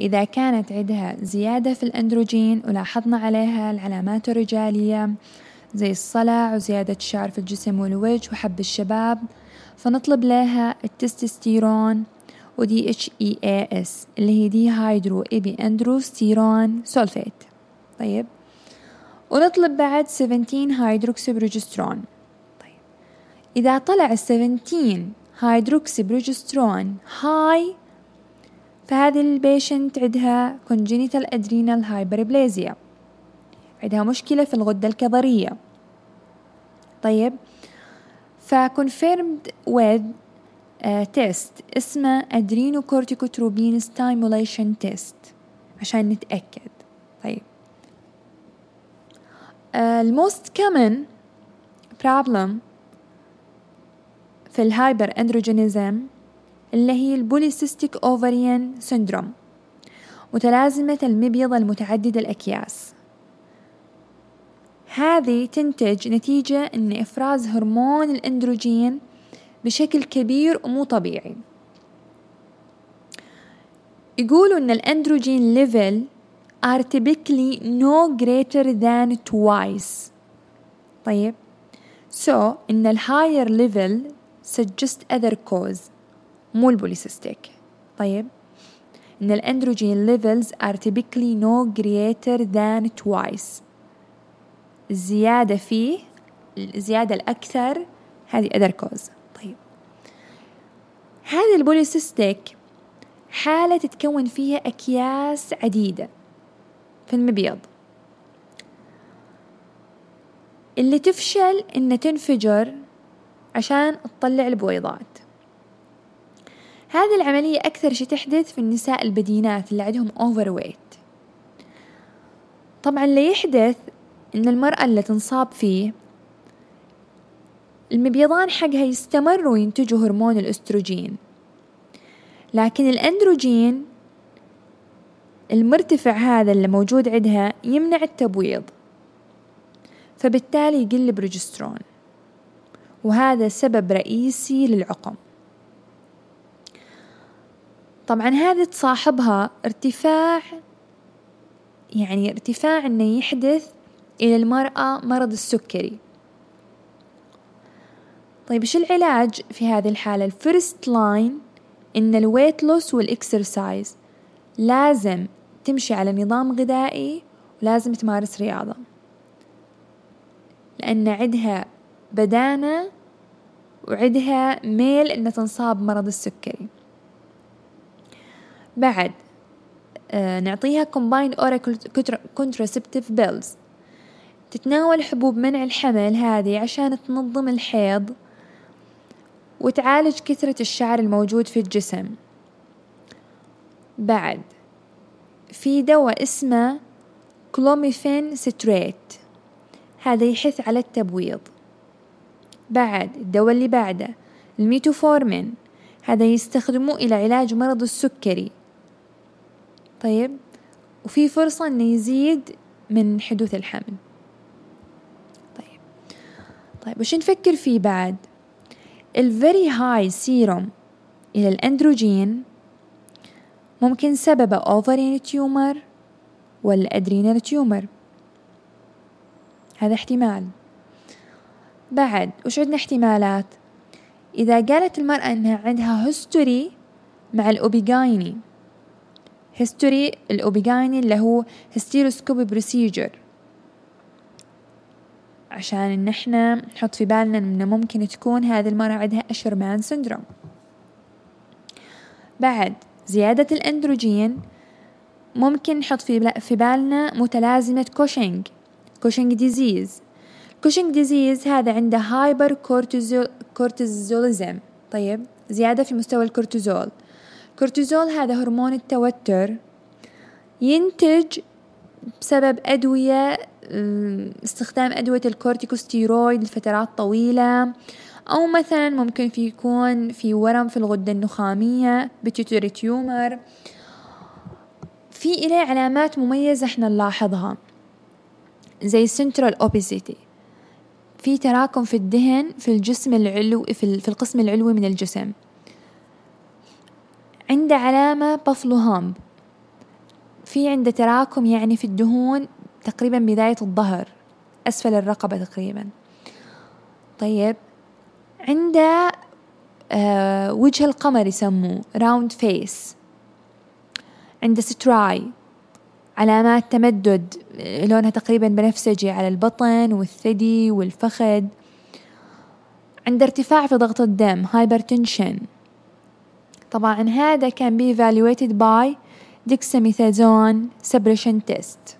إذا كانت عندها زيادة في الأندروجين ولاحظنا عليها العلامات الرجالية زي الصلع وزيادة الشعر في الجسم والوجه وحب الشباب فنطلب لها التستوستيرون و DHEAS اللي هي dehydroepiandrosterone sulfate. طيب. ونطلب بعد 17 هيدروكسي بروجسترون طيب. إذا طلع ال 17 hydroxyprogesterone high فهذه ال patient عندها congenital adrenal hyperplasia عندها مشكلة في الغدة الكظرية طيب ف confirmed with test uh, اسمه adrenocorticotropin stimulation test عشان نتأكد طيب ال most uh, common problem في ال hyperandrogenism اللي هي ال polycystic ovarian syndrome متلازمة المبيض المتعدد الأكياس. هذه تنتج نتيجة أن إفراز هرمون الأندروجين بشكل كبير ومو طبيعي. يقولوا أن ال androgen level are typically no greater than twice. طيب so إن ال higher level suggest other cause. مو ال polycystic. طيب. إن ال androgen levels are typically no greater than twice. الزيادة فيه الزيادة الأكثر هذه other cause. طيب. هذه ال polycystic حالة تتكون فيها أكياس عديدة في المبيض. اللي تفشل إن تنفجر عشان تطلع البويضات. هذه العملية أكثر شي تحدث في النساء البدينات اللي عندهم أوفر ويت طبعا اللي يحدث إن المرأة اللي تنصاب فيه المبيضان حقها يستمروا ينتجوا هرمون الأستروجين. لكن الأندروجين المرتفع هذا اللي موجود عندها يمنع التبويض فبالتالي يقل البروجسترون. وهذا سبب رئيسي للعقم. طبعا هذه تصاحبها ارتفاع يعني ارتفاع إنه يحدث إلى المرأة مرض السكري. طيب إيش العلاج في هذه الحالة؟ ال first line إن ال weight loss وال exercise لازم تمشي على نظام غذائي ولازم تمارس رياضة. لأن عندها بدانة وعندها ميل إنها تنصاب مرض السكري. بعد آه نعطيها combined oral contraceptive pills. تتناول حبوب منع الحمل هذه عشان تنظم الحيض وتعالج كثرة الشعر الموجود في الجسم. بعد في دواء اسمه clomiphene citrate هذا يحث على التبويض. بعد الدواء اللي بعده الميتوفورمين. هذا يستخدموه إلى علاج مرض السكري. طيب وفي فرصة إنه يزيد من حدوث الحمل. طيب. طيب وش نفكر فيه بعد؟ ال very high serum إلى الأندروجين ممكن سببه ovarian tumor ولا adrenal tumor. هذا احتمال. بعد وش عندنا احتمالات؟ إذا قالت المرأة إنها عندها history مع ال ob-gyne history ال ob-gyne اللي هو hysteroscopy procedure عشان إن إحنا نحط في بالنا إنه ممكن تكون هذه المرأة عندها Asherman syndrome بعد زيادة الأندروجين ممكن نحط في في بالنا متلازمة كوشنج Cushing disease Cushing disease هذا عنده hypercortisol cortisolism طيب زيادة في مستوى الكورتيزول الكورتيزول هذا هرمون التوتر ينتج بسبب أدوية استخدام أدوية الكورتيكوستيرويد لفترات طويلة. أو مثلا ممكن في يكون في ورم في الغدة النخامية pituitary tumor. في إليه علامات مميزة إحنا نلاحظها. زي ال central obesity في تراكم في الدهن في الجسم العلوي في القسم العلوي من الجسم. عنده علامة buffalo hump في عنده تراكم يعني في الدهون تقريبا بداية الظهر أسفل الرقبة تقريبا. طيب عنده آه وجه القمر يسموه round face عنده striae علامات تمدد لونها تقريبا بنفسجي على البطن والثدي والفخذ. عنده ارتفاع في ضغط الدم hypertension طبعا هذا can be evaluated by dexamethasone suppression test